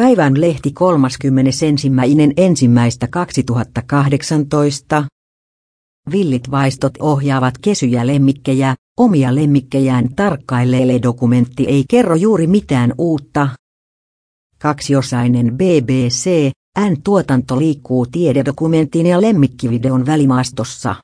Päivän lehti 31. ensimmäistä 2018. Villit vaistot ohjaavat kesyjä lemmikkejä, omia lemmikkejään tarkkailee dokumentti ei kerro juuri mitään uutta. Kaksiosainen BBC, N-tuotanto liikkuu tiededokumentin ja lemmikkivideon välimaastossa.